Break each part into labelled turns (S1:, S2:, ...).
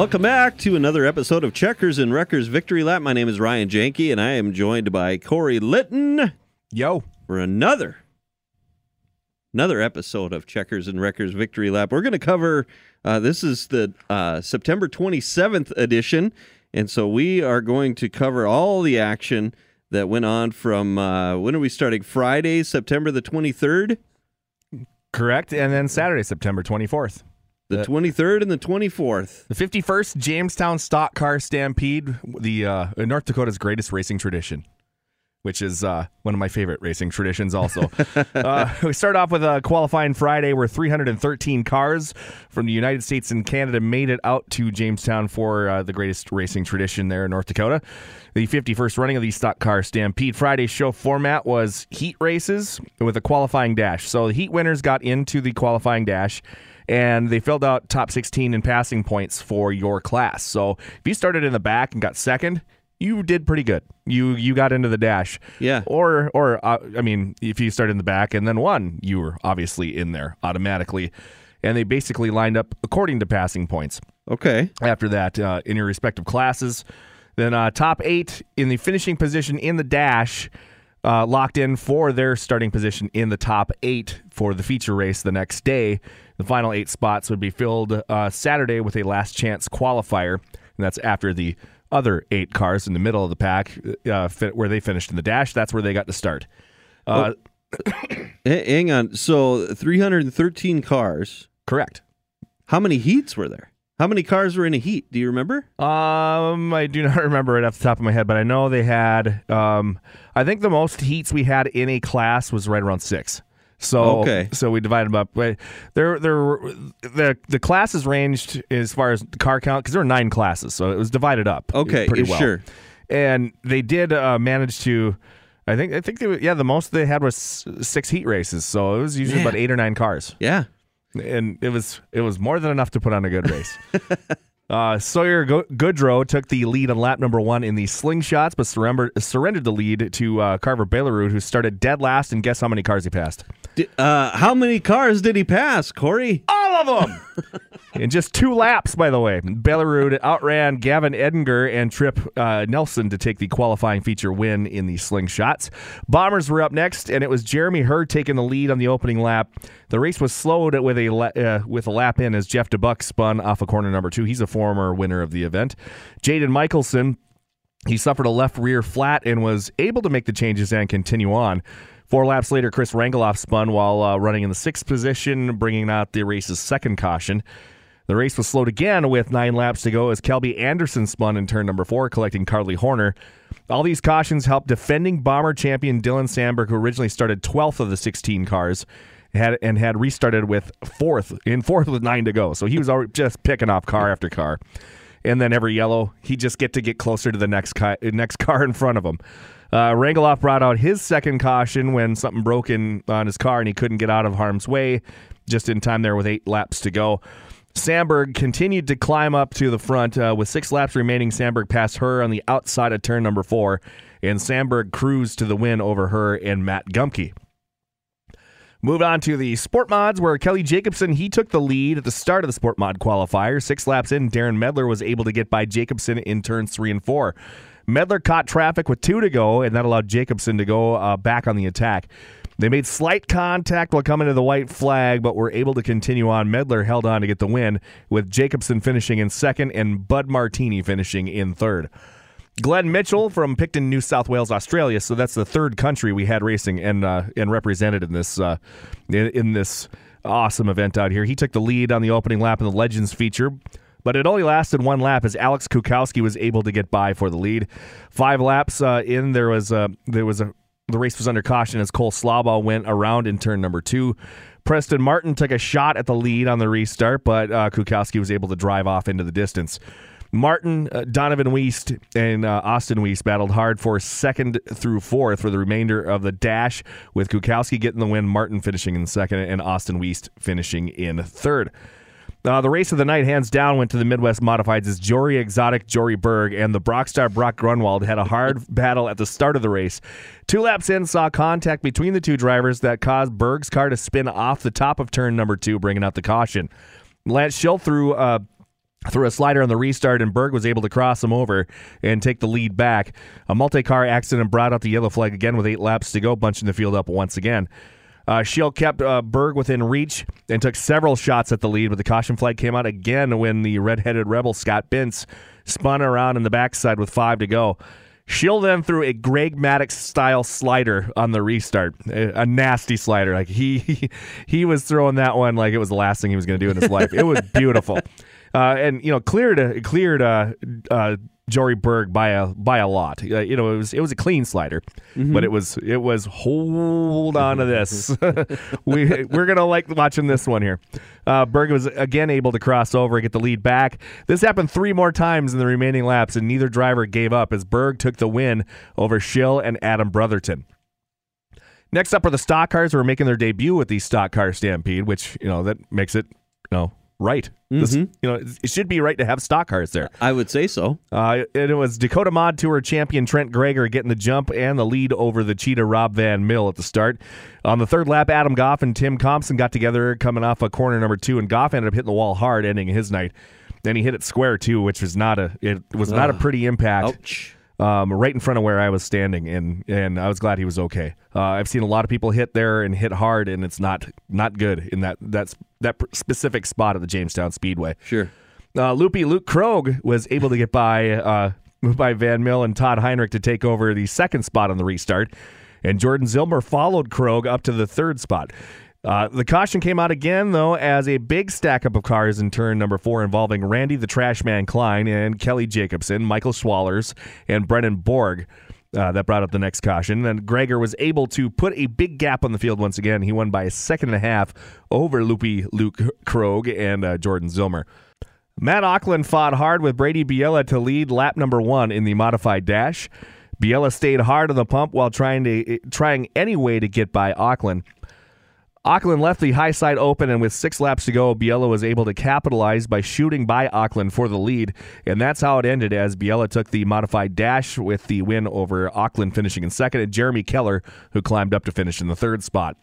S1: Welcome back to another episode of Checkers and Wreckers Victory Lap. My name is Ryan Janke, and I am joined by Corey Litton
S2: Yo.
S1: for another another episode of Checkers and Wreckers Victory Lap. We're going to cover uh, this is the uh, September 27th edition, and so we are going to cover all the action that went on from uh, when are we starting? Friday, September the 23rd,
S2: Correct. And then Saturday, September 24th.
S1: The
S2: Uh,
S1: 23rd, and the 24th.
S2: The 51st Jamestown Stock Car Stampede, the uh, North Dakota's greatest racing tradition, which is uh, one of my favorite racing traditions also. uh, we start off with a qualifying Friday where 313 cars from the United States and Canada made it out to Jamestown for uh, the greatest racing tradition there in North Dakota. The 51st running of the Stock Car Stampede Friday show format was heat races with a qualifying dash. So the heat winners got into the qualifying dash and they filled out top 16 in passing points for your class. So if you started in the back and got second, you did pretty good. You you got into the dash.
S1: Yeah.
S2: Or or uh, I mean, if you started in the back and then won, you were obviously in there automatically. And they basically lined up according to passing points
S1: Okay.
S2: after that uh, in your respective classes. Then uh, top eight in the finishing position in the dash uh, locked in for their starting position in the top eight for the feature race the next day. The final eight spots would be filled uh, Saturday with a last chance qualifier, and that's after the other eight cars in the middle of the pack uh, fit, where they finished in the dash. That's where they got to start. Uh,
S1: H- hang on. So 313 cars.
S2: correct.
S1: How many heats were there? How many cars were in a heat? Do you remember?
S2: Um, I do not remember it off the top of my head, but I know they had. Um, I think the most heats we had in a class was right around six. So
S1: Okay.
S2: so we divided them up. But there there the the classes ranged as far as the car count because there were nine classes, so it was divided up.
S1: Okay,
S2: pretty well.
S1: sure.
S2: And they did uh, manage to. I think I think they, yeah the most they had was six heat races, so it was usually
S1: Man.
S2: about eight or nine cars
S1: Yeah.
S2: And it was it was more than enough to put on a good race. uh, Sawyer Go- Goodrow took the lead on lap number one in the slingshots, but surrender- surrendered the lead to uh, Carver Belarud, who started dead last. And guess how many cars he passed?
S1: D- uh, how many cars did he pass, Corey?
S2: All of them. in just two laps, by the way, Belarud outran Gavin Edinger and Trip uh, Nelson to take the qualifying feature win in the slingshots. Bombers were up next, and it was Jeremy Hurd taking the lead on the opening lap. The race was slowed with a la- uh, with a lap in as Jeff DeBuck spun off of corner number two. He's a former winner of the event. Jaden Michelson he suffered a left rear flat and was able to make the changes and continue on. Four laps later, Chris Rangeloff spun while uh, running in the sixth position, bringing out the race's second caution. The race was slowed again with nine laps to go as Kelby Anderson spun in turn number four, collecting Carly Horner. All these cautions helped defending bomber champion Dylan Sandberg, who originally started 12th of the 16 cars, had and had restarted with fourth in fourth with nine to go. So he was already just picking off car after car and then every yellow, he just get to get closer to the next car, next car in front of him. Uh, Rangeloff brought out his second caution when something broke in on his car and he couldn't get out of harm's way just in time there with eight laps to go. Sandberg continued to climb up to the front. Uh, with six laps remaining, Sandberg passed her on the outside of turn number four, and Sandberg cruised to the win over her and Matt Gumke. Moved on to the Sport Mods, where Kelly Jacobson he took the lead at the start of the Sport Mod qualifier. Six laps in, Darren Medler was able to get by Jacobson in turns three and four. Medler caught traffic with two to go, and that allowed Jacobson to go uh, back on the attack. They made slight contact while coming to the white flag, but were able to continue on. Medler held on to get the win, with Jacobson finishing in second and Bud Martini finishing in third. Glenn Mitchell from Picton, New South Wales, Australia. So that's the third country we had racing and uh, and represented in this uh, in, in this awesome event out here. He took the lead on the opening lap in the Legends feature. But it only lasted one lap as Alex Kukowski was able to get by for the lead. Five laps uh, in, there was a there was a the race was under caution as Cole Slaball went around in turn number two. Preston Martin took a shot at the lead on the restart, but uh, Kukowski was able to drive off into the distance. Martin, uh, Donovan Weist, and uh, Austin Weist battled hard for second through fourth for the remainder of the dash, with Kukowski getting the win, Martin finishing in second, and Austin Weist finishing in third. Uh, the race of the night, hands down, went to the Midwest Modifieds as Jory Exotic, Jory Berg, and the Brockstar Brock Grunwald had a hard battle at the start of the race. Two laps in, saw contact between the two drivers that caused Berg's car to spin off the top of turn number two, bringing out the caution. Lance Schill threw uh, threw a slider on the restart, and Berg was able to cross him over and take the lead back. A multi car accident brought out the yellow flag again with eight laps to go, bunching the field up once again. Uh, Schill kept uh, Berg within reach and took several shots at the lead, but the caution flag came out again when the red-headed rebel Scott Bintz spun around in the backside with five to go. Schill then threw a Greg Maddux style slider on the restart, a, nasty slider. Like he he was throwing that one like it was the last thing he was going to do in his life. It was beautiful, uh, and you know cleared cleared uh, uh, Joey Berg by a by a lot. Uh, you know, it was it was a clean slider,
S1: Mm-hmm.
S2: but it was it was hold on to this. we we're gonna like watching this one here. Uh, Berg was again able to cross over and get the lead back. This happened three more times in the remaining laps, and neither driver gave up as Berg took the win over Schill and Adam Brotherton. Next up are the stock cars who are making their debut with the stock car stampede, which you know that makes it you know right. This-
S1: Mhm.
S2: you know, it should be right to have stock cars there.
S1: I would say so.
S2: Uh, and it was Dakota Mod Tour champion Trent Greger getting the jump and the lead over the cheetah Rob Van Mill at the start. On the third lap, Adam Goff and Tim Thompson got together coming off a corner number two, and Goff ended up hitting the wall hard, ending his night. Then he hit it square too, which was not a it was not a pretty impact
S1: Ouch.
S2: Um, right in front of where I was standing, and and I was glad he was okay. Uh, I've seen a lot of people hit there and hit hard, and it's not not good in that that's that specific spot at the Jamestown Speedway.
S1: Sure.
S2: Uh, Loopy Luke Krogh was able to get by uh, by Van Mill and Todd Heinrich to take over the second spot on the restart, and Jordan Zilmer followed Krogh up to the third spot. Uh, the caution came out again, though, as a big stack up of cars in turn number four involving Randy the Trash Man Klein and Kelly Jacobson, Michael Swallers, and Brennan Borg. Uh, that brought up the next caution. And Gregor was able to put a big gap on the field once again. He won by a second and a half over Loopy Luke Krogh and uh, Jordan Zilmer. Matt Auckland fought hard with Brady Biella to lead lap number one in the modified dash. Biella stayed hard on the pump while trying to trying any way to get by Auckland. Auckland left the high side open, and with six laps to go, Biella was able to capitalize by shooting by Auckland for the lead, and that's how it ended. As Biella took the modified dash with the win over Auckland, finishing in second, and Jeremy Keller, who climbed up to finish in the third spot.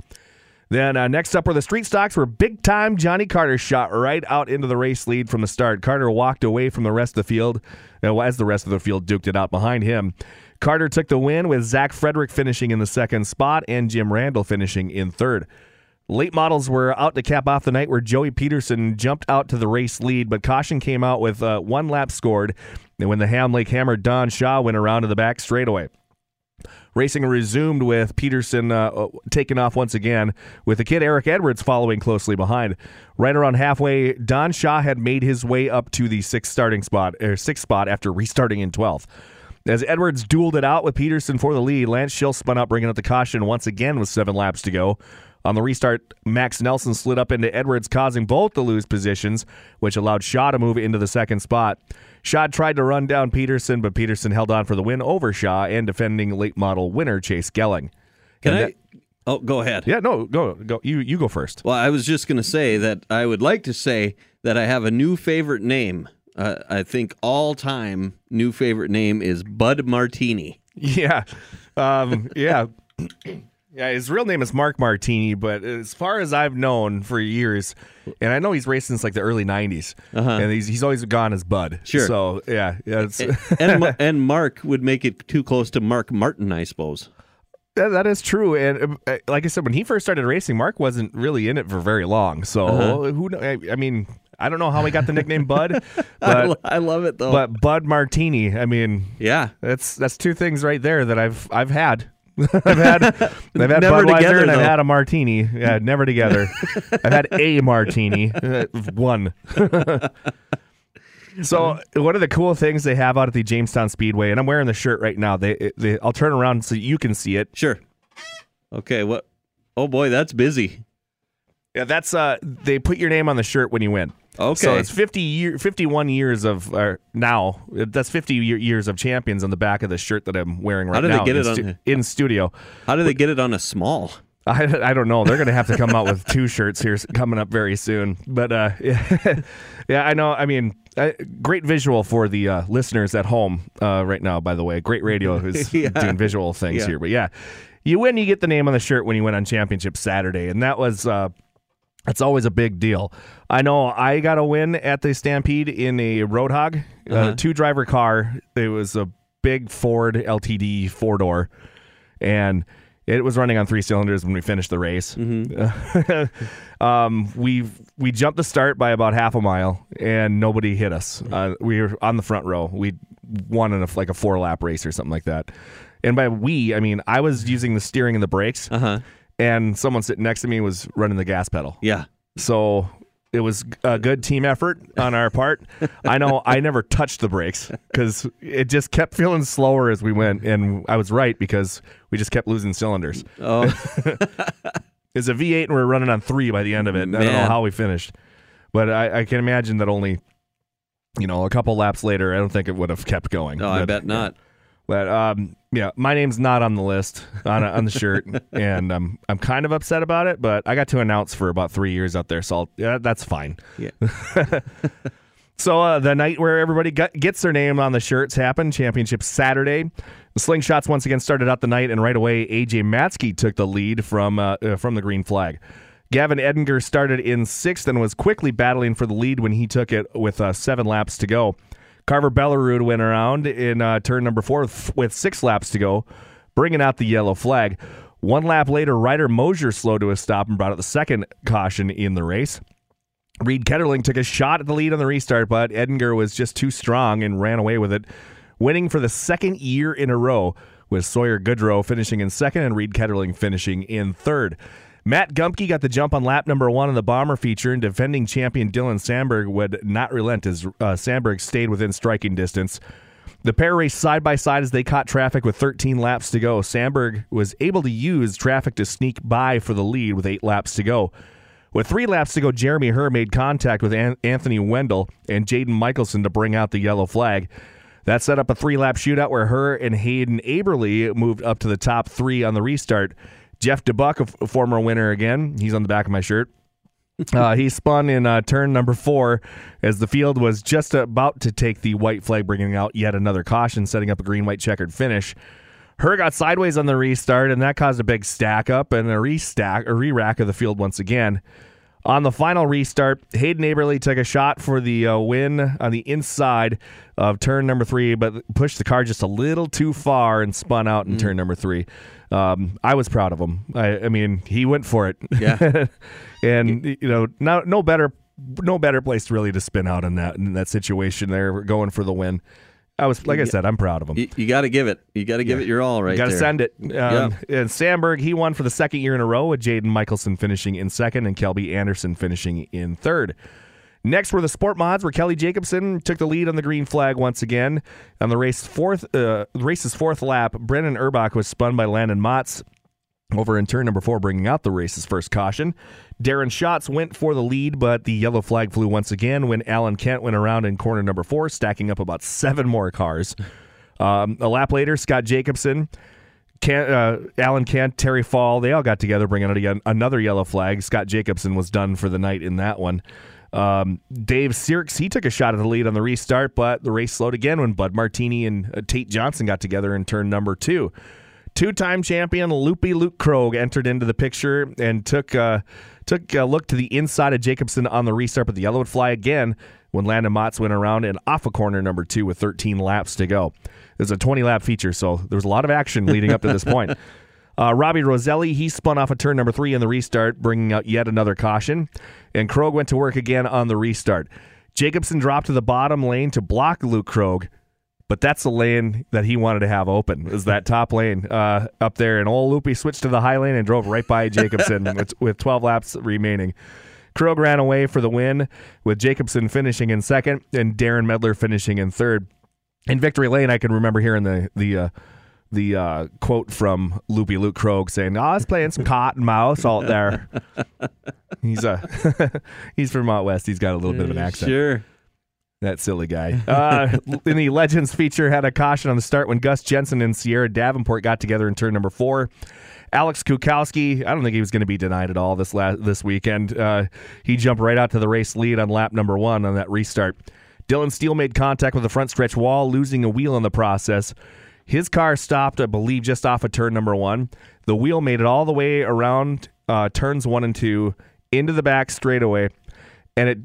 S2: Then uh, next up were the street stocks, where big time Johnny Carter shot right out into the race lead from the start. Carter walked away from the rest of the field uh, as the rest of the field duked it out behind him. Carter took the win with Zach Frederick finishing in the second spot and Jim Randall finishing in third. Late models were out to cap off the night where Joey Peterson jumped out to the race lead, but caution came out with uh, one lap scored and when the Ham Lake Hammer Don Shaw went around to the back straightaway. Racing resumed with Peterson uh, taking off once again, with the kid Eric Edwards following closely behind. Right around halfway, Don Shaw had made his way up to the sixth starting spot, or sixth spot after restarting in 12th. As Edwards dueled it out with Peterson for the lead, Lance Schill spun up, bringing up the caution once again with seven laps to go. On the restart, Max Nelson slid up into Edwards, causing both to lose positions, which allowed Shaw to move into the second spot. Shaw tried to run down Peterson, but Peterson held on for the win over Shaw and defending late model winner Chase Gelling.
S1: Can
S2: And
S1: I?
S2: that-
S1: oh, go ahead.
S2: yeah, no, go, go. You, you go first.
S1: Well, I was just going to say that I would like to say that I have a new favorite name. Uh, I think all time new favorite name is Bud Martini.
S2: Yeah, um, yeah, yeah. His real name is Mark Martini, but as far as I've known for years, and I know he's raced since like the early '90s,
S1: Uh-huh.
S2: and he's he's always gone as Bud.
S1: Sure.
S2: So yeah, yeah. It's,
S1: and and Mark would make it too close to Mark Martin, I suppose.
S2: that, that is true. And uh, like I said, when he first started racing, Mark wasn't really in it for very long. So
S1: Uh-huh.
S2: who? I, I mean, I don't know how he got the nickname Bud,
S1: I,
S2: but
S1: I love it though.
S2: but Bud Martini. I mean,
S1: yeah,
S2: That's that's two things right there that I've I've had. I've had I've had
S1: Never
S2: Budweiser
S1: together,
S2: and I've
S1: though.
S2: had a martini. Yeah, never together. I've had a martini, uh, one. so one of the cool things they have out at the Jamestown Speedway, and I'm wearing the shirt right now. They, they I'll turn around so you can see it.
S1: sure. Okay, what? Oh boy, that's busy.
S2: Yeah, that's uh they put your name on the shirt when you win.
S1: Okay.
S2: So it's 50 year 51 years of uh, now that's 50 year, years of champions on the back of the shirt that I'm wearing right
S1: How did they
S2: now
S1: get
S2: in,
S1: it
S2: stu-
S1: here?
S2: in studio.
S1: How do they get it on a small?
S2: I, I don't know. They're going to have to come out with two shirts here coming up very soon. But uh, yeah, yeah, I know. I mean, uh, great visual for the uh, listeners at home uh, right now. By the way, great radio who's
S1: Yeah.
S2: doing visual things
S1: Yeah.
S2: here. But yeah, you win, you get the name on the shirt when you win on Championship Saturday, and that was. That's always a big deal. I know I got a win at the Stampede in a Roadhog,
S1: Uh-huh.
S2: a two driver car. It was a big Ford LTD four door, and it was running on three cylinders when we finished the race. um, we we jumped the start by about half a mile, and nobody hit us. Uh, we were on the front row. We won in a, like a four lap race or something like that. And by we, I mean I was using the steering and the brakes,
S1: Uh huh.
S2: And someone sitting next to me was running the gas pedal.
S1: Yeah.
S2: So it was a good team effort on our part. I know I never touched the brakes because it just kept feeling slower as we went, and I was right because we just kept losing cylinders.
S1: Oh,
S2: It's a V8, and we are running on three by the end of it. I don't know how we finished, but I, I can imagine that only, you know, a couple laps later, I don't think it would have kept going.
S1: no, I bet not.
S2: But um, yeah, my name's not on the list on on the shirt, and I'm I'm kind of upset about it. But I got to announce for about three years out there, so I'll, yeah, that's fine.
S1: Yeah.
S2: So uh, the night where everybody got, gets their name on the shirts happened. Championship Saturday. The slingshots once again started out the night, and right away AJ Matsky took the lead from uh, uh, from the green flag. Gavin Edinger started in sixth and was quickly battling for the lead when he took it with uh, seven laps to go. Carver Bellerud went around in uh, turn number four with, with six laps to go, bringing out the yellow flag. One lap later, Ryder Mosier slowed to a stop and brought out the second caution in the race. Reed Ketterling took a shot at the lead on the restart, but Edinger was just too strong and ran away with it, winning for the second year in a row, with Sawyer Goodrow finishing in second and Reed Ketterling finishing in third. Matt Gumpke got the jump on lap number one in the bomber feature, and defending champion Dylan Sandberg would not relent as uh, Sandberg stayed within striking distance. The pair raced side by side as they caught traffic with 13 laps to go. Sandberg was able to use traffic to sneak by for the lead with eight laps to go. With three laps to go, Jeremy Herr made contact with An- Anthony Wendell and Jaden Michelson to bring out the yellow flag. That set up a three lap shootout where Herr and Hayden Aberly moved up to the top three on the restart. Jeff DeBuck, a former winner again, he's on the back of my shirt. Uh, he spun in uh, turn number four as the field was just about to take the white flag, bringing out yet another caution, setting up a green white checkered finish. Herr got sideways on the restart, and that caused a big stack up and a restack, a re rack of the field once again. On the final restart, Hayden Aberly took a shot for the uh, win on the inside of turn number three, but pushed the car just a little too far and spun out in turn number three. Um, I was proud of him. I, I mean, he went for it.
S1: Yeah.
S2: and you know, no, no better, no better place really to spin out in that in that situation. There, going for the win. I was, like I said, I'm proud of him.
S1: You, you got to give it. You got to give it your all right You
S2: Got to send it. Um,
S1: Yeah.
S2: And Sandberg, he won for the second year in a row with Jaden Michelson finishing in second and Kelby Anderson finishing in third. Next were the sport mods, where Kelly Jacobson took the lead on the green flag once again. On the race fourth, uh, race's fourth lap, Brennan Erbach was spun by Landon Motz over in turn number four, bringing out the race's first caution. Darren Schatz went for the lead, but the yellow flag flew once again when Alan Kent went around in corner number four, stacking up about seven more cars. Um, a lap later, Scott Jacobson, Kent, uh, Alan Kent, Terry Fall, they all got together, bringing out again another yellow flag. Scott Jacobson was done for the night in that one. Um, Dave Sirks, he took a shot at the lead on the restart, but the race slowed again when Bud Martini and uh, Tate Johnson got together in turn number two. Two-time champion Loopy Luke Krogh entered into the picture and took uh, took a look to the inside of Jacobson on the restart, but the yellow would fly again when Landon Motz went around and off a corner number two with 13 laps to go. It was a 20-lap feature, so there was a lot of action leading up to this point. Uh, Robbie Roselli, he spun off a turn number three in the restart, bringing out yet another caution. And Krogh went to work again on the restart. Jacobson dropped to the bottom lane to block Luke Krogh, but that's the lane that he wanted to have open, is that top lane uh, up there. And old Loopy switched to the high lane and drove right by Jacobson with, with 12 laps remaining. Krogh ran away for the win, with Jacobson finishing in second and Darren Medler finishing in third. In victory lane, I can remember hearing the the uh, the uh, quote from Loopy Luke Krogh saying, "Oh, I was playing some cotton mouse out there." he's a he's from out west. He's got a little bit of an accent.
S1: Sure.
S2: That silly guy. Uh, in the Legends feature, had a caution on the start when Gus Jensen and Sierra Davenport got together in turn number four. Alex Kukowski, I don't think he was going to be denied at all this last this weekend. Uh, he jumped right out to the race lead on lap number one on that restart. Dylan Steele made contact with the front stretch wall, losing a wheel in the process. His car stopped, I believe, just off of turn number one. The wheel made it all the way around uh, turns one and two into the back straightaway, and it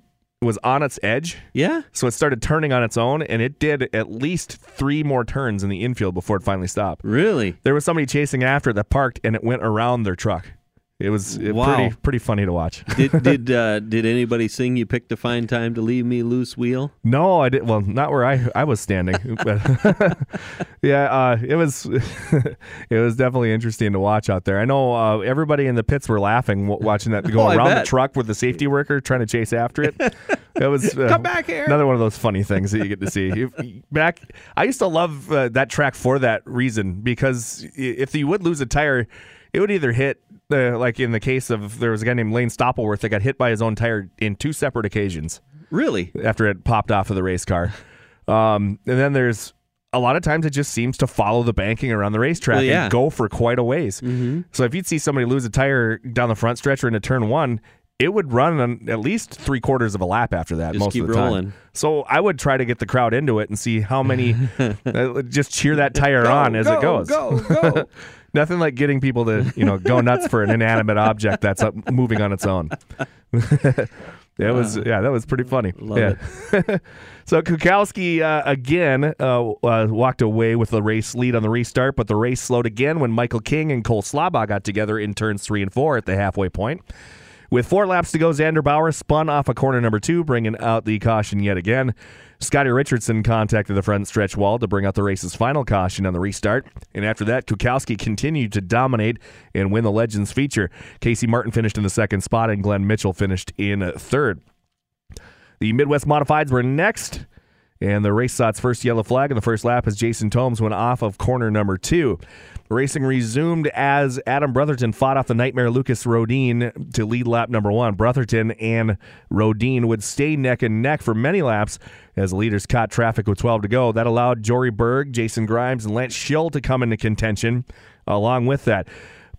S2: was on its edge.
S1: Yeah.
S2: So it started turning on its own, and it did at least three more turns in the infield before it finally stopped.
S1: Really?
S2: There was somebody chasing after it that parked, and it went around their truck. It was uh,
S1: Wow.
S2: pretty pretty funny to watch.
S1: Did did uh, did anybody sing "You Picked a Fine Time to Leave Me Loose Wheel"?
S2: No, I did. Well, not where I I was standing, but yeah, uh, it was it was definitely interesting to watch out there. I know uh, everybody in the pits were laughing watching that go
S1: Oh,
S2: around the truck with the safety worker trying to chase after it. That was uh,
S1: Come back here.
S2: Another one of those funny things that you get to see. Back, I used to love uh, that track for that reason because if you would lose a tire, it would either hit. Uh, like in the case of there was a guy named Lane Stoppelworth that got hit by his own tire in two separate occasions
S1: Really?
S2: after it popped off of the race car. Um, and then there's a lot of times it just seems to follow the banking around the racetrack
S1: Well, yeah.
S2: and go for quite a ways. Mm-hmm. So if you'd see somebody lose a tire down the front stretch or into turn one, it would run on at least three quarters of a lap after that
S1: Just
S2: most
S1: keep
S2: of the time.
S1: rolling.
S2: So I would try to get the crowd into it and see how many uh, just cheer that tire on as it goes.
S1: Go, go.
S2: Nothing like getting people to you know go nuts for an inanimate object that's up, moving on its own. That was yeah, that was pretty funny.
S1: Love
S2: yeah. so Kukowski uh, again uh, uh, walked away with the race lead on the restart, but the race slowed again when Michael King and Cole Slaba got together in turns three and four at the halfway point. With four laps to go, Xander Bauer spun off a corner number two, bringing out the caution yet again. Scotty Richardson contacted the front stretch wall to bring out the race's final caution on the restart. And after that, Kukowski continued to dominate and win the Legends feature. Casey Martin finished in the second spot, and Glenn Mitchell finished in third. The Midwest Modifieds were next, and the race saw its first yellow flag in the first lap as Jason Tomes went off of corner number two. Racing resumed as Adam Brotherton fought off the Nightmare Lucas Rodine to lead lap number one. Brotherton and Rodine would stay neck and neck for many laps as the leaders caught traffic with 12 to go. That allowed Jory Berg, Jason Grimes, and Lance Schill to come into contention along with that.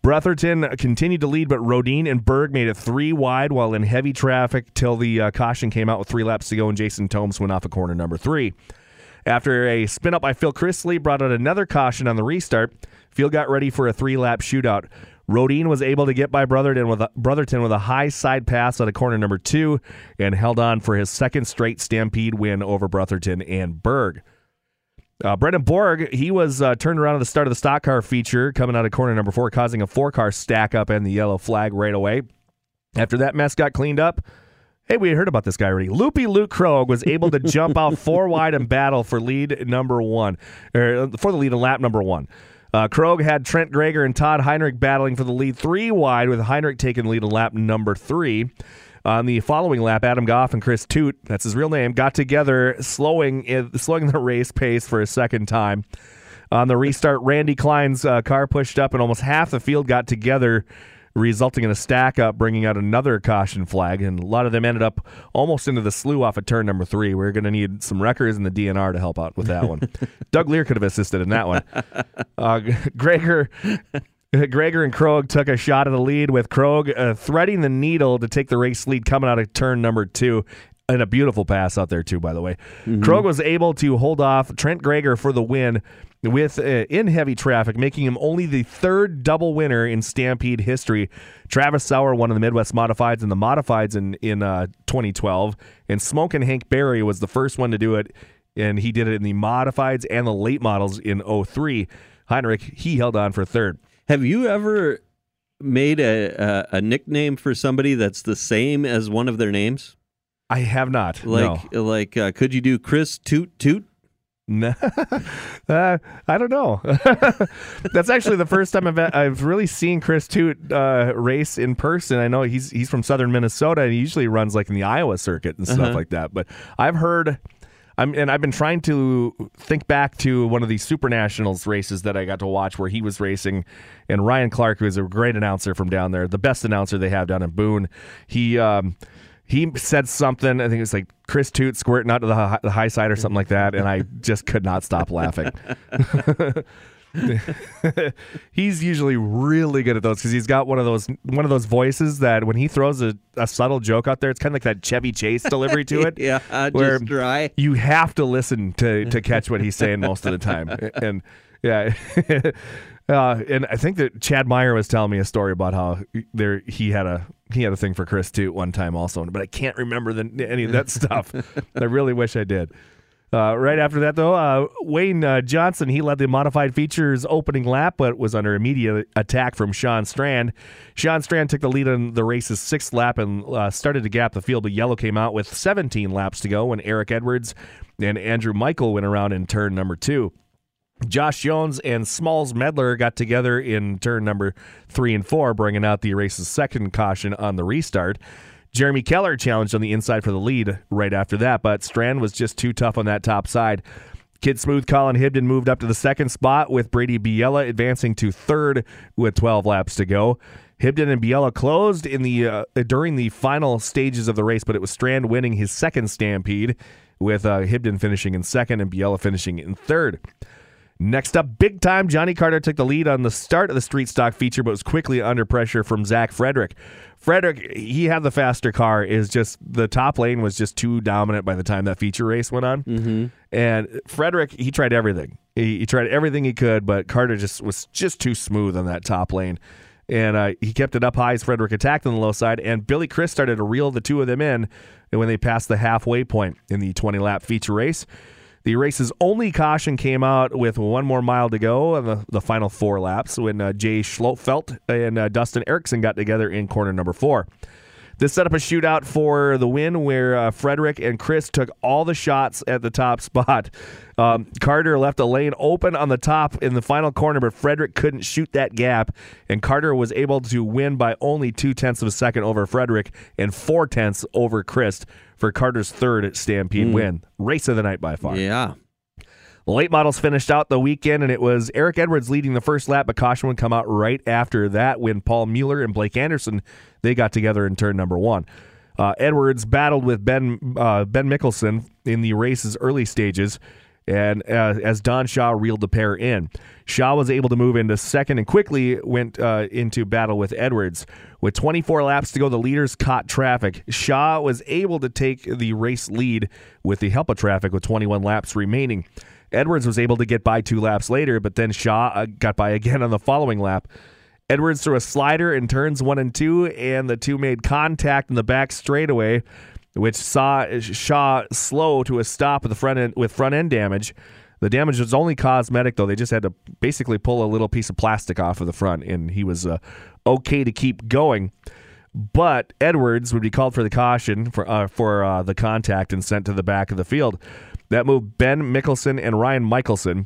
S2: Brotherton continued to lead, but Rodine and Berg made it three wide while in heavy traffic till the uh, caution came out with three laps to go, and Jason Tomes went off of corner number three. After a spin up by Phil Chrisley brought out another caution on the restart, Phil got ready for a three lap shootout. Rodine was able to get by Brotherton with a, Brotherton with a high side pass out of corner number two and held on for his second straight Stampede win over Brotherton and Berg. Uh, Brendan Borg, he was uh, turned around at the start of the stock car feature, coming out of corner number four, causing a four car stack up and the yellow flag right away. After that mess got cleaned up, hey, we heard about this guy already. Loopy Luke Krogh was able to jump out four wide and battle for lead number one, or for the lead in lap number one. Uh, Krogh had Trent Greger and Todd Heinrich battling for the lead three wide, with Heinrich taking the lead in lap number three. On the following lap, Adam Goff and Chris Toot, that's his real name, got together, slowing slowing the race pace for a second time. On the restart, Randy Klein's uh, car pushed up, and almost half the field got together, resulting in a stack up, bringing out another caution flag. And a lot of them ended up almost into the slough off of turn number three. We're going to need some wreckers and the DNR to help out with that one. Doug Lear could have assisted in that one. Uh, Gregor. Gregor and Krogh took a shot at the lead with Krogh uh, threading the needle to take the race lead coming out of turn number two. And a beautiful pass out there, too, by the way. Krogh was able to hold off Trent Gregor for the win with uh, in heavy traffic, making him only the third double winner in Stampede history. Travis Sauer won in the Midwest Modifieds and the Modifieds in, in uh, 2012. And Smoke and Hank Barry was the first one to do it, and he did it in the Modifieds and the late models in 03. Heinrich, he held on for third.
S1: Have you ever made a, a a nickname for somebody that's the same as one of their names?
S2: I have not.
S1: Like like uh, could you do Chris Toot Toot?
S2: No. uh, I don't know. That's actually the first time I've I've really seen Chris Toot uh, race in person. I know he's he's from Southern Minnesota and he usually runs like in the Iowa circuit and stuff
S1: Uh-huh.
S2: like that. But I've heard. I'm, and I've been trying to think back to one of these Super Nationals races that I got to watch where he was racing, and Ryan Clark, who is a great announcer from down there, the best announcer they have down in Boone, he um, he said something. I think it was like Chris Toot squirting out to the, hi- the high side or something like that, and I just could not stop laughing. he's usually really good at those because he's got one of those one of those voices that when he throws a, a subtle joke out there, it's kind of like that Chevy Chase delivery to it.
S1: yeah, uh,
S2: where
S1: just dry.
S2: You have to listen to to catch what he's saying most of the time, and yeah. Uh, and I think that Chad Meyer was telling me a story about how there he had a he had a thing for Chris too at one time also, but I can't remember the, any of that stuff. I really wish I did. Uh, right after that, though, uh, Wayne uh, Johnson he led the modified features opening lap, but was under immediate attack from Sean Strand. Sean Strand took the lead on the race's sixth lap and uh, started to gap the field, but yellow came out with 17 laps to go when Eric Edwards and Andrew Michael went around in turn number two. Josh Jones and Smalls Medler got together in turn number three and four, bringing out the race's second caution on the restart. Jeremy Keller challenged on the inside for the lead right after that, but Strand was just too tough on that top side. Kid Smooth Colin Hibden moved up to the second spot with Brady Biella advancing to third with 12 laps to go. Hibden and Biella closed in the uh, during the final stages of the race, but it was Strand winning his second stampede with uh, Hibden finishing in second and Biella finishing in third. Next up, big time, Johnny Carter took the lead on the start of the street stock feature, but was quickly under pressure from Zach Frederick. Frederick, he had the faster car, is just the top lane was just too dominant by the time that feature race went on.
S1: Mm-hmm.
S2: And Frederick, he tried everything. He, he, tried everything he could, but Carter just was just too smooth on that top lane. And uh, he kept it up high as Frederick attacked on the low side, and Billy Chris started to reel the two of them in when they passed the halfway point in the 20 lap feature race. The race's only caution came out with one more mile to go on the, the final four laps when uh, Jay Schlotfelt and uh, Dustin Erickson got together in corner number four. This set up a shootout for the win where uh, Frederick and Chris took all the shots at the top spot. Um, Carter left a lane open on the top in the final corner, but Frederick couldn't shoot that gap, and Carter was able to win by only two tenths of a second over Frederick and four tenths over Chris for Carter's third Stampede mm. win. Race of the night by far.
S1: Yeah.
S2: Late models finished out the weekend, and it was Eric Edwards leading the first lap, but caution would come out right after that when Paul Mueller and Blake Anderson they got together in turn number one. Uh, Edwards battled with Ben uh, Ben Mickelson in the race's early stages, and uh, as Don Shaw reeled the pair in, Shaw was able to move into second and quickly went uh, into battle with Edwards. With 24 laps to go, the leaders caught traffic. Shaw was able to take the race lead with the help of traffic with 21 laps remaining. Edwards was able to get by two laps later, but then Shaw uh, got by again on the following lap. Edwards threw a slider in turns one and two, and the two made contact in the back straightaway, which saw Shaw slow to a stop with the front end with front end damage. The damage was only cosmetic, though. They just had to basically pull a little piece of plastic off of the front, and he was uh, okay to keep going. But Edwards would be called for the caution for uh, for uh, the contact and sent to the back of the field. That moved Ben Mickelson and Ryan Mikkelson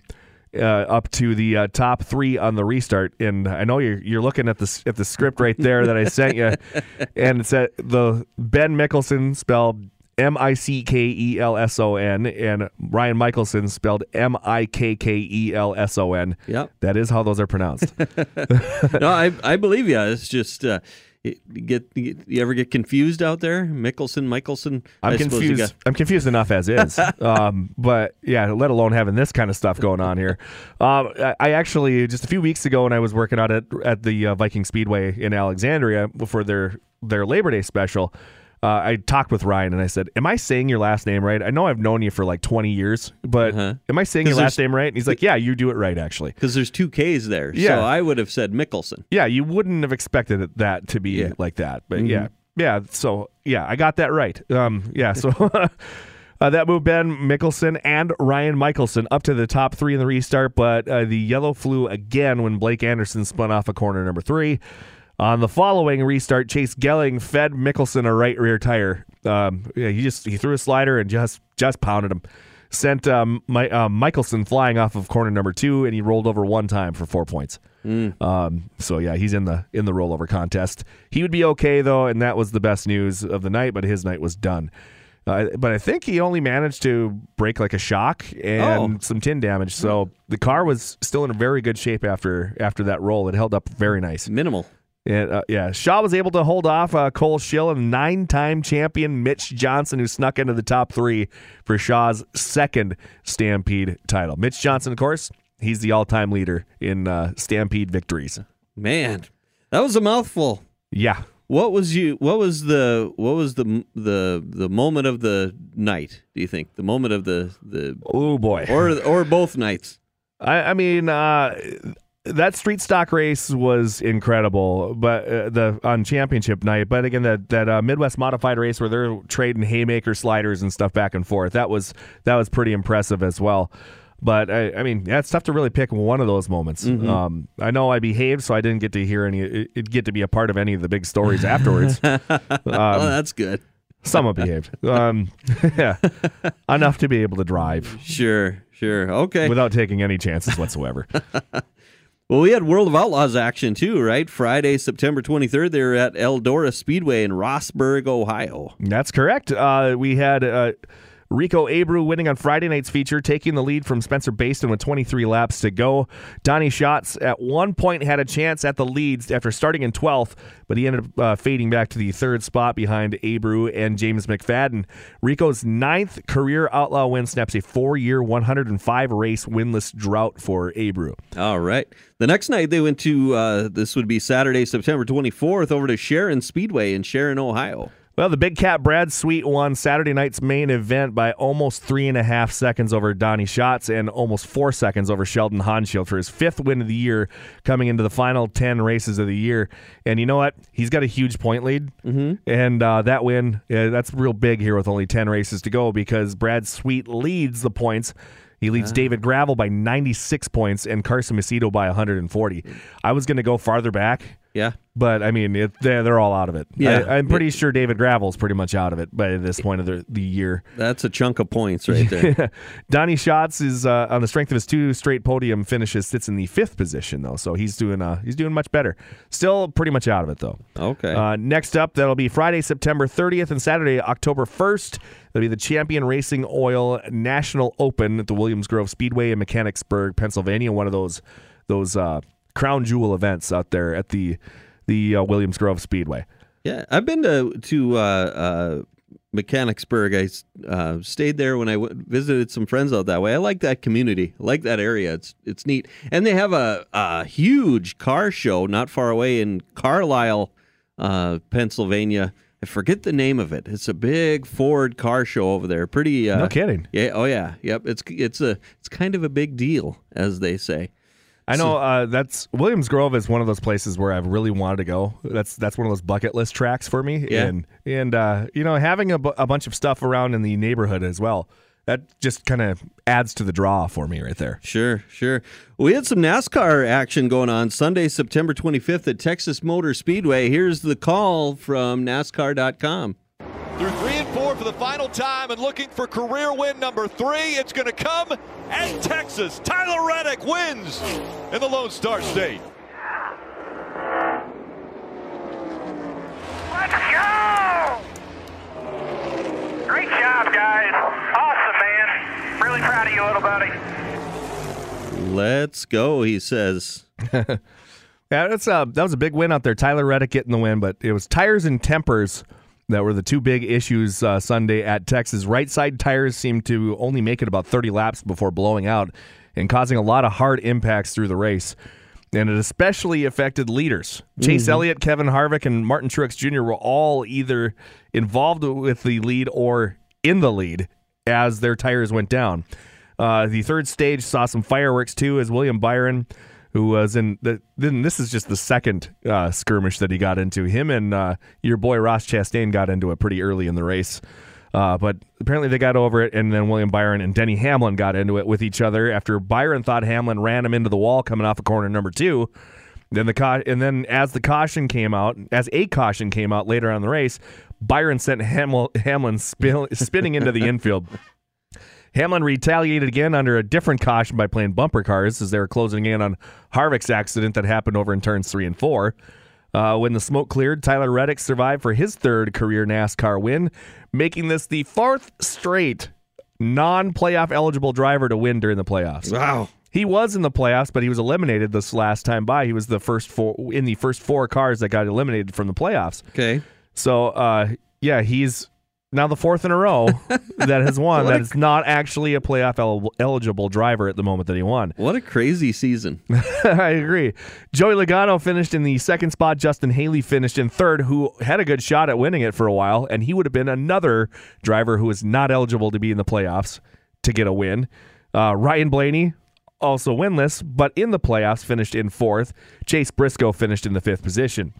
S2: uh, up to the uh, top three on the restart. And I know you're you're looking at the at the script right there that I sent you, and it said the Ben Mickelson spelled M I C K E L S O N, and Ryan Mikkelson spelled M I K K E L S O N.
S1: Yep,
S2: that is how those are pronounced.
S1: no, I I believe you. It's just. Uh, get, you ever get confused out there? Mickelson, Michelson.
S2: I'm
S1: I
S2: confused.
S1: Got...
S2: I'm confused enough as is. um, but yeah, let alone having this kind of stuff going on here. Um, I actually just a few weeks ago when I was working out at at the uh, Viking Speedway in Alexandria for their their Labor Day special uh, I talked with Ryan and I said, "Am I saying your last name right? I know I've known you for like 20 years, but uh-huh. am I saying your last name right?" And he's like, "Yeah, you do it right, actually."
S1: Because there's two K's there. Yeah. So I would have said Mickelson.
S2: Yeah, you wouldn't have expected that to be yeah. like that, but mm-hmm. yeah, yeah. So yeah, I got that right. Um, yeah. So. Uh, that moved Ben Mickelson and Ryan Mikkelson up to the top three in the restart, but uh, the yellow flew again when Blake Anderson spun off a corner number three. On the following restart, Chase Gelling fed Mickelson a right rear tire. Um, yeah, he just he threw a slider and just just pounded him. Sent um, my, uh, Mikkelson flying off of corner number two, and he rolled over one time for four points. Mm. Um, so yeah, he's in the in the rollover contest. He would be okay though, and that was the best news of the night. But his night was done. Uh, but I think he only managed to break like a shock and oh. some tin damage. So the car was still in very good shape after after that roll. It held up very nice.
S1: Minimal.
S2: And, uh, yeah, Shaw was able to hold off uh, Cole Schill and nine-time champion Mitch Johnson, who snuck into the top three for Shaw's second Stampede title. Mitch Johnson, of course, he's the all-time leader in uh, Stampede victories.
S1: Man, that was a mouthful.
S2: Yeah.
S1: What was you? What was the? What was the the the moment of the night? Do you think the moment of the the?
S2: Oh boy,
S1: or or both nights?
S2: I, I mean, uh, that street stock race was incredible, but uh, the on championship night. But again, that that uh, Midwest modified race where they're trading haymaker sliders and stuff back and forth. That was that was pretty impressive as well. But I, I mean, yeah, it's tough to really pick one of those moments.
S1: Mm-hmm.
S2: Um, I know I behaved, so I didn't get to hear any, it, get to be a part of any of the big stories afterwards.
S1: oh, that's good.
S2: Some behaved, um, yeah, enough to be able to drive
S1: Sure, sure. Okay.
S2: without taking any chances whatsoever.
S1: Well, we had World of Outlaws action too, right? Friday, September 23rd, they were at Eldora Speedway in Rossburg, Ohio.
S2: That's correct. Uh, we had uh, Rico Abreu winning on Friday night's feature, taking the lead from Spencer Bayston with 23 laps to go. Donny Schatz at one point had a chance at the leads after starting in 12th, but he ended up uh, fading back to the third spot behind Abreu and James McFadden. Rico's ninth career outlaw win snaps a four year, 105 race winless drought for Abreu.
S1: All right. The next night they went to, uh, this would be Saturday, September 24th, over to Sharon Speedway in Sharon, Ohio.
S2: Well, the Big Cat Brad Sweet won Saturday night's main event by almost three and a half seconds over Donny Schatz and almost four seconds over Sheldon Haudenschild for his fifth win of the year, coming into the final 10 races of the year. And you know what? He's got a huge point lead. Mm-hmm. And uh, that win, yeah, that's real big here with only 10 races to go because Brad Sweet leads the points. He leads David Gravel by 96 points and Carson Macedo by 140. I was going to go farther back.
S1: Yeah.
S2: But I mean, it, they're they're all out of it.
S1: Yeah.
S2: I, am pretty sure David Gravel's pretty much out of it by this point of the, the year.
S1: That's a chunk of points right there.
S2: Donny Schatz is uh, on the strength of his two straight podium finishes, sits in the fifth position though, so he's doing uh, he's doing much better. Still pretty much out of it though.
S1: okay.
S2: Uh, next up, that'll be Friday, September 30th, and Saturday, October 1st. That'll be the Champion Racing Oil National Open at the Williams Grove Speedway in Mechanicsburg, Pennsylvania. One of those those uh, crown jewel events out there at the the uh, Williams Grove Speedway.
S1: yeah. I've been to, to uh, uh, Mechanicsburg. I uh, stayed there when I w- visited some friends out that way. I like that community. I like that area. It's it's neat. And they have a, a huge car show not far away in Carlisle, uh, Pennsylvania. I forget the name of it. It's a big Ford car show over there. Pretty. Uh,
S2: No kidding.
S1: Yeah. Oh yeah. Yep. It's it's a it's kind of a big deal, as they say.
S2: I know uh, that's Williams Grove is one of those places where I've really wanted to go. That's that's one of those bucket list tracks for me.
S1: Yeah.
S2: And and uh, you know having a, bu- a bunch of stuff around in the neighborhood as well. That just kind of adds to the draw for me right there.
S1: Sure, sure. We had some NASCAR action going on Sunday, September 25th at Texas Motor Speedway. Here's the call from NASCAR.com.
S3: Through three and four for the final time and looking for career win number three. It's going to come at Texas. Tyler Reddick wins in the Lone Star State.
S4: Let's go! Great job, guys. Awesome, man. Really proud of you, little buddy.
S1: Let's go, he says.
S2: Yeah, that's uh, that was a big win out there. Tyler Reddick getting the win, but it was tires and tempers that were the two big issues uh, Sunday at Texas. Right side tires seemed to only make it about 30 laps before blowing out and causing a lot of hard impacts through the race. And it especially affected leaders. Chase Elliott, Kevin Harvick, and Martin Truex Jr. were all either involved with the lead or in the lead as their tires went down. Uh, the third stage saw some fireworks too, as William Byron, who was in the. Then this is just the second uh, skirmish that he got into. Him and uh, your boy Ross Chastain got into it pretty early in the race. Uh, but apparently they got over it, and then William Byron and Denny Hamlin got into it with each other after Byron thought Hamlin ran him into the wall coming off of corner number two. Then the ca- and then as the caution came out, as a caution came out later on in the race, Byron sent Hamel- Hamlin spin- spinning into the infield. Hamlin retaliated again under a different caution by playing bumper cars as they were closing in on Harvick's accident that happened over in turns three and four. Uh, when the smoke cleared, Tyler Reddick survived for his third career NASCAR win, making this the fourth straight non-playoff eligible driver to win during the playoffs.
S1: Wow.
S2: He was in the playoffs, but he was eliminated this last time by. He was the first four in the first four cars that got eliminated from the playoffs.
S1: Okay.
S2: So, uh, yeah, he's now the fourth in a row that has won. That is not actually a playoff el- eligible driver at the moment that he won.
S1: What a crazy season.
S2: I agree. Joey Logano finished in the second spot. Justin Haley finished in third, who had a good shot at winning it for a while, and he would have been another driver who was not eligible to be in the playoffs to get a win. Uh, Ryan Blaney also winless, but in the playoffs finished in fourth. Chase Briscoe finished in the fifth position.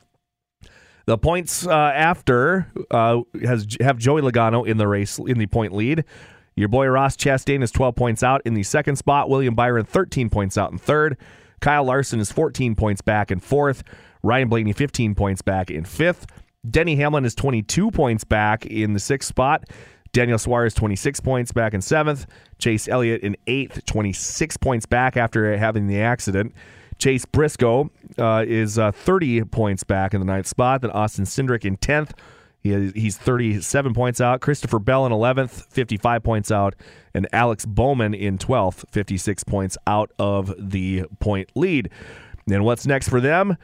S2: The points uh, after uh, has have Joey Logano in the race in the point lead. Your boy Ross Chastain is 12 points out in the second spot. William Byron 13 points out in third. Kyle Larson is 14 points back in fourth. Ryan Blaney 15 points back in fifth. Denny Hamlin is 22 points back in the sixth spot. Daniel Suarez 26 points back in seventh. Chase Elliott in eighth, 26 points back after having the accident. Chase Briscoe uh, is uh, 30 points back in the ninth spot. Then Austin Cindric in 10th. He is, he's 37 points out. Christopher Bell in 11th, 55 points out. And Alex Bowman in 12th, 56 points out of the point lead. And what's next for them?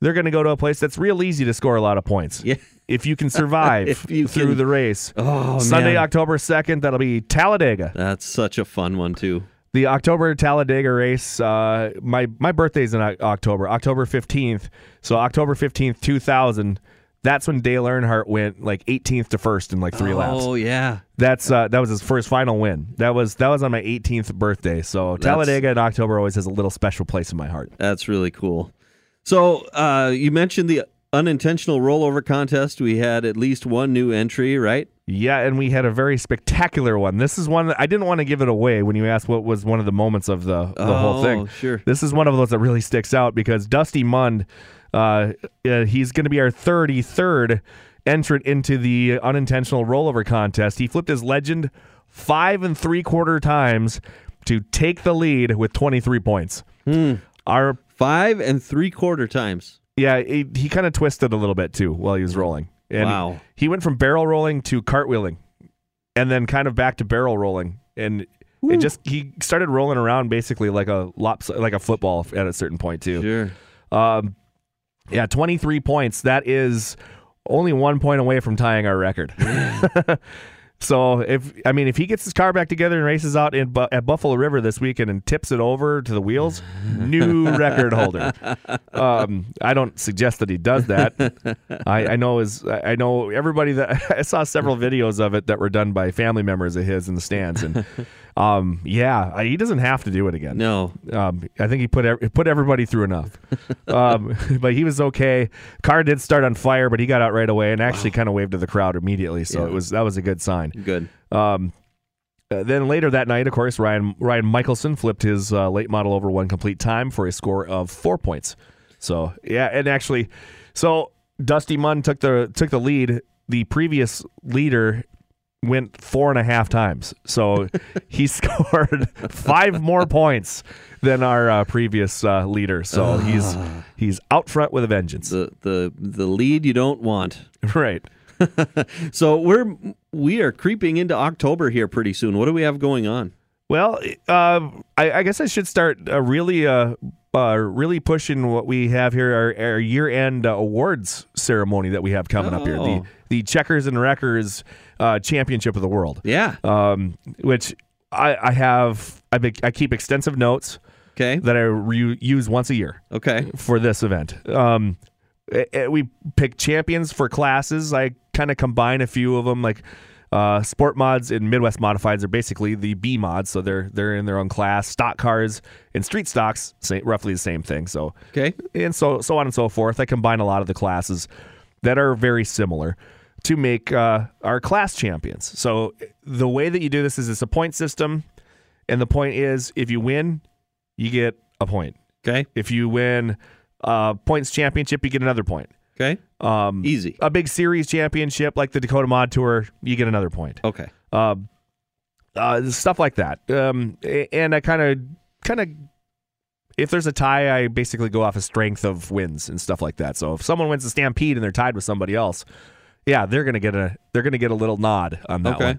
S2: They're going to go to a place that's real easy to score a lot of points.
S1: Yeah.
S2: If you can survive
S1: you
S2: through
S1: can-
S2: the race.
S1: Oh,
S2: Sunday,
S1: man.
S2: October 2nd, that'll be Talladega.
S1: That's such a fun one too.
S2: The October Talladega race. Uh, my my birthday's in October, October fifteenth. So October fifteenth, two thousand. That's when Dale Earnhardt went like 18th to first in like three laps.
S1: Oh yeah.
S2: That's uh, that was his first final win. That was that was on my 18th birthday. So Talladega in October always has a little special place in my heart.
S1: That's really cool. So uh, you mentioned the unintentional rollover contest. We had at least one new entry, right?
S2: Yeah, and we had a very spectacular one. This is one that I didn't want to give it away when you asked what was one of the moments of the the whole
S1: Oh,
S2: thing.
S1: sure.
S2: This is one of those that really sticks out because Dusty Mund, uh, uh, he's going to be our 33rd entrant into the unintentional rollover contest. He flipped his legend five and three quarter times to take the lead with 23 points.
S1: Hmm.
S2: Our
S1: Five and three quarter times.
S2: Yeah, he, he kind of twisted a little bit too while he was rolling. And
S1: Wow.
S2: He went from barrel rolling to cartwheeling, and then kind of back to barrel rolling, and it just he started rolling around basically like a lops like a football at a certain point too.
S1: Sure.
S2: Um, yeah, twenty three points. That is only one point away from tying our record. so if I mean if he gets his car back together and races out in at Buffalo River this weekend and tips it over to the wheels, new record holder. Um, I don't suggest that he does that. I, I know is I know everybody that I saw several videos of it that were done by family members of his in the stands, and um, yeah, he doesn't have to do it again.
S1: No.
S2: Um, I think he put ev- put everybody through enough. um, but he was okay. Car did start on fire, but he got out right away and actually kind of waved to the crowd immediately. So
S1: Yeah.
S2: it was that was a good sign.
S1: Good.
S2: Um, uh, then later that night, of course, Ryan Ryan Mikkelson flipped his uh, late model over one complete time for a score of four points. So yeah, and actually, so Dusty Munn took the took the lead. The previous leader went four and a half times, so he scored five more points than our uh, previous uh, leader. So he's he's out front with a vengeance.
S1: The the the lead you don't want.
S2: right.
S1: So we're we are creeping into October here pretty soon. What do we have going on?
S2: Well, uh, I, I guess I should start uh, really, uh, uh, really pushing what we have here, our, our year-end uh, awards ceremony that we have coming up here, the
S1: Oh.
S2: the Checkers and Wreckers uh, Championship of the World,
S1: Yeah.
S2: um, which I, I have, I, be, I keep extensive notes
S1: Okay.
S2: that I re- use once a year
S1: Okay.
S2: for this event. Um, eh, eh, we pick champions for classes. I kind of combine a few of them, like uh, sport mods and Midwest modifieds are basically the B mods, so they're they're in their own class. Stock cars and street stocks, say, roughly the same thing. So
S1: Okay.
S2: and so so on and so forth. I combine a lot of the classes that are very similar to make uh, our class champions. So the way that you do this is it's a point system, and the point is if you win, you get a point.
S1: Okay.
S2: If you win uh, points championship, you get another point.
S1: Okay.
S2: Um,
S1: Easy.
S2: a big series championship like the Dakota Mod Tour, you get another point.
S1: Okay.
S2: Um, uh, stuff like that. Um, and I kind of, kind of, if there's a tie, I basically go off of strength of wins and stuff like that. So if someone wins a stampede and they're tied with somebody else, yeah, they're gonna get a they're gonna get a little nod on that
S1: Okay.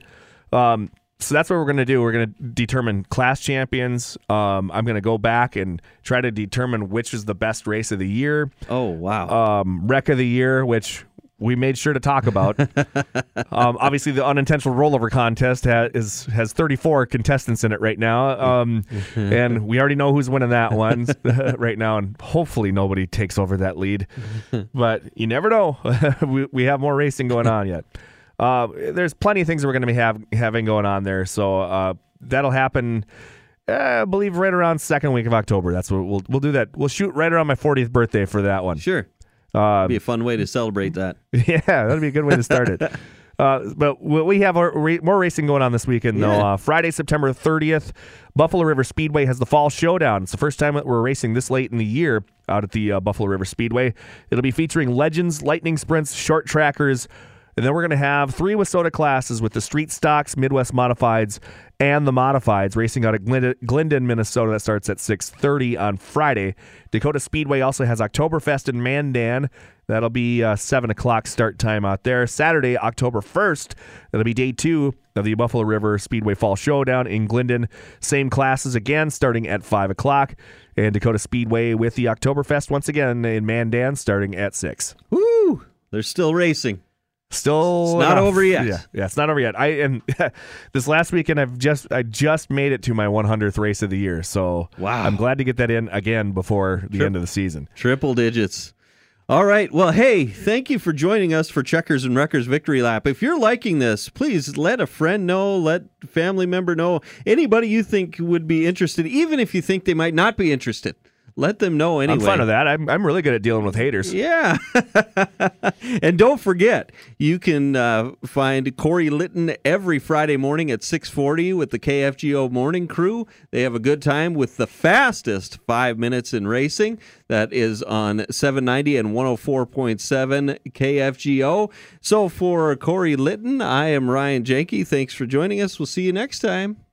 S2: one. Um, so that's what we're gonna do. We're gonna determine class champions. Um, I'm gonna go back and try to determine which is the best race of the year
S1: Oh wow.
S2: um, wreck of the year, which we made sure to talk about. um, obviously, the unintentional rollover contest ha- is has 34 contestants in it right now, um, and we already know who's winning that one right now. And hopefully, nobody takes over that lead. but you never know. we, we have more racing going on yet. Uh, there's plenty of things that we're going to be have, having going on there, so uh, that'll happen Uh, I believe right around second week of October. That's what we'll we'll do that. We'll shoot right around my 40th birthday for that one.
S1: Sure.
S2: Um,
S1: Be a fun way to celebrate that.
S2: Yeah, that'd be a good way to start it. Uh, but we we have our, more racing going on this weekend, though.
S1: Yeah.
S2: Uh, Friday, September 30th, Buffalo River Speedway has the Fall Showdown. It's the first time that we're racing this late in the year out at the uh, Buffalo River Speedway. It'll be featuring legends, lightning sprints, short trackers, and then we're going to have three WISSOTA classes with the street stocks, Midwest modifieds, and the modifieds racing out of Glend- Glyndon, Minnesota. That starts at 6:30 on Friday. Dacotah Speedway also has Oktoberfest in Mandan. That'll be uh, seven o'clock start time out there. Saturday, October 1st. That'll be day two of the Buffalo River Speedway Fall Showdown in Glyndon. Same classes again, starting at five o'clock. And Dacotah Speedway with the Oktoberfest once again in Mandan, starting at six.
S1: Woo! They're still racing.
S2: Still,
S1: It's not
S2: enough.
S1: over yet.
S2: Yeah, yeah, it's not over yet. I and this last weekend, I've just I just made it to my 100th race of the year. So
S1: Wow.
S2: I'm glad to get that in again before the
S1: Sure.
S2: end of the season.
S1: Triple digits. All right. Well, hey, thank you for joining us for Checkers and Wreckers Victory Lap. If you're liking this, please let a friend know, let family member know, anybody you think would be interested, even if you think they might not be interested. Let them know anyway.
S2: I'm fine with that. I'm I'm really good at dealing with haters.
S1: Yeah. and don't forget, you can uh, find Corey Litton every Friday morning at 640 with the KFGO morning crew. They have a good time with the fastest five minutes in racing. That is on 790 and 104.7 KFGO. So for Corey Litton, I am Ryan Janke. Thanks for joining us. We'll see you next time.